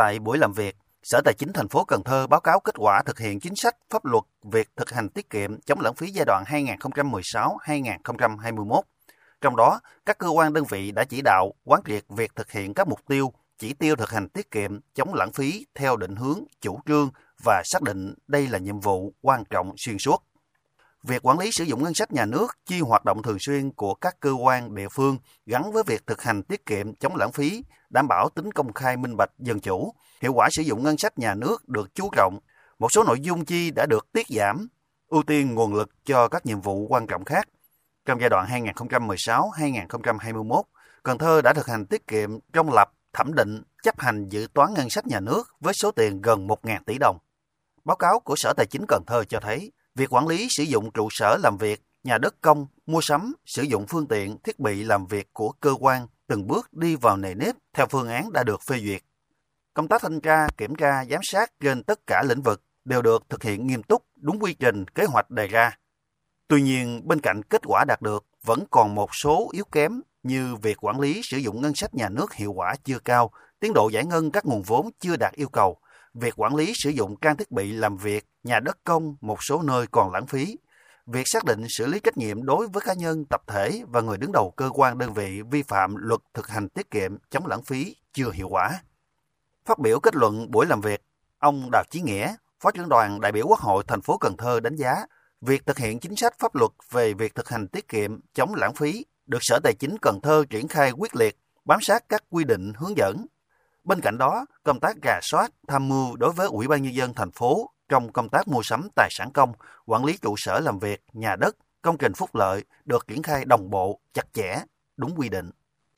Tại buổi làm việc, Sở Tài chính thành phố Cần Thơ báo cáo kết quả thực hiện chính sách pháp luật việc thực hành tiết kiệm chống lãng phí giai đoạn 2016-2021. Trong đó, các cơ quan đơn vị đã chỉ đạo quán triệt việc thực hiện các mục tiêu, chỉ tiêu thực hành tiết kiệm chống lãng phí theo định hướng, chủ trương và xác định đây là nhiệm vụ quan trọng xuyên suốt. Việc quản lý sử dụng ngân sách nhà nước, chi hoạt động thường xuyên của các cơ quan địa phương gắn với việc thực hành tiết kiệm chống lãng phí, đảm bảo tính công khai minh bạch dân chủ, hiệu quả sử dụng ngân sách nhà nước được chú trọng. Một số nội dung chi đã được tiết giảm, ưu tiên nguồn lực cho các nhiệm vụ quan trọng khác. Trong giai đoạn 2016-2021, Cần Thơ đã thực hành tiết kiệm trong lập, thẩm định, chấp hành dự toán ngân sách nhà nước với số tiền gần 1.000 tỷ đồng. Báo cáo của Sở Tài chính Cần Thơ cho thấy, việc quản lý sử dụng trụ sở làm việc, nhà đất công, mua sắm, sử dụng phương tiện, thiết bị làm việc của cơ quan từng bước đi vào nề nếp theo phương án đã được phê duyệt. Công tác thanh tra, kiểm tra, giám sát trên tất cả lĩnh vực đều được thực hiện nghiêm túc, đúng quy trình, kế hoạch đề ra. Tuy nhiên, bên cạnh kết quả đạt được, vẫn còn một số yếu kém như việc quản lý sử dụng ngân sách nhà nước hiệu quả chưa cao, tiến độ giải ngân các nguồn vốn chưa đạt yêu cầu, việc quản lý sử dụng trang thiết bị làm việc, nhà đất công một số nơi còn lãng phí, việc xác định xử lý trách nhiệm đối với cá nhân, tập thể và người đứng đầu cơ quan đơn vị vi phạm luật thực hành tiết kiệm chống lãng phí chưa hiệu quả. Phát biểu kết luận buổi làm việc, ông Đào Chí Nghĩa, Phó trưởng đoàn đại biểu Quốc hội thành phố Cần Thơ đánh giá việc thực hiện chính sách pháp luật về việc thực hành tiết kiệm chống lãng phí được Sở Tài chính Cần Thơ triển khai quyết liệt, bám sát các quy định hướng dẫn. Bên cạnh đó, công tác gà soát, tham mưu đối với Ủy ban nhân dân thành phố trong công tác mua sắm tài sản công, quản lý trụ sở làm việc, nhà đất, công trình phúc lợi được triển khai đồng bộ, chặt chẽ, đúng quy định.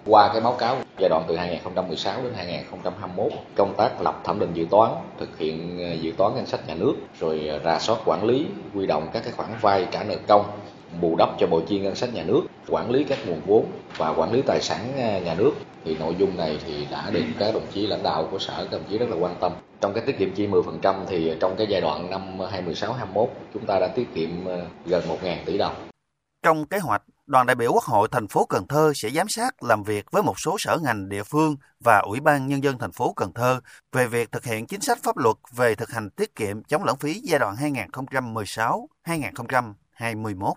Qua cái báo cáo giai đoạn từ 2016 đến 2021, công tác lập thẩm định dự toán, thực hiện ờ, dự toán ngân sách nhà nước, rồi ờ, rà soát quản lý, quy động các cái khoản vay trả nợ công, bù đắp cho bộ chi ngân sách nhà nước, quản lý các nguồn vốn và quản lý tài sản à, nhà nước thì nội dung này thì đã được các đồng chí lãnh đạo của sở các đồng chí rất là quan tâm. Trong cái tiết kiệm chi 10% thì trong cái giai đoạn năm 2016 21 chúng ta đã tiết kiệm à, gần 1.000 tỷ đồng. Trong kế hoạch, đoàn đại biểu Quốc hội thành phố Cần Thơ sẽ giám sát làm việc với một số sở ngành địa phương và Ủy ban Nhân dân thành phố Cần Thơ về việc thực hiện chính sách pháp luật về thực hành tiết kiệm chống lãng phí giai đoạn 2016-2021.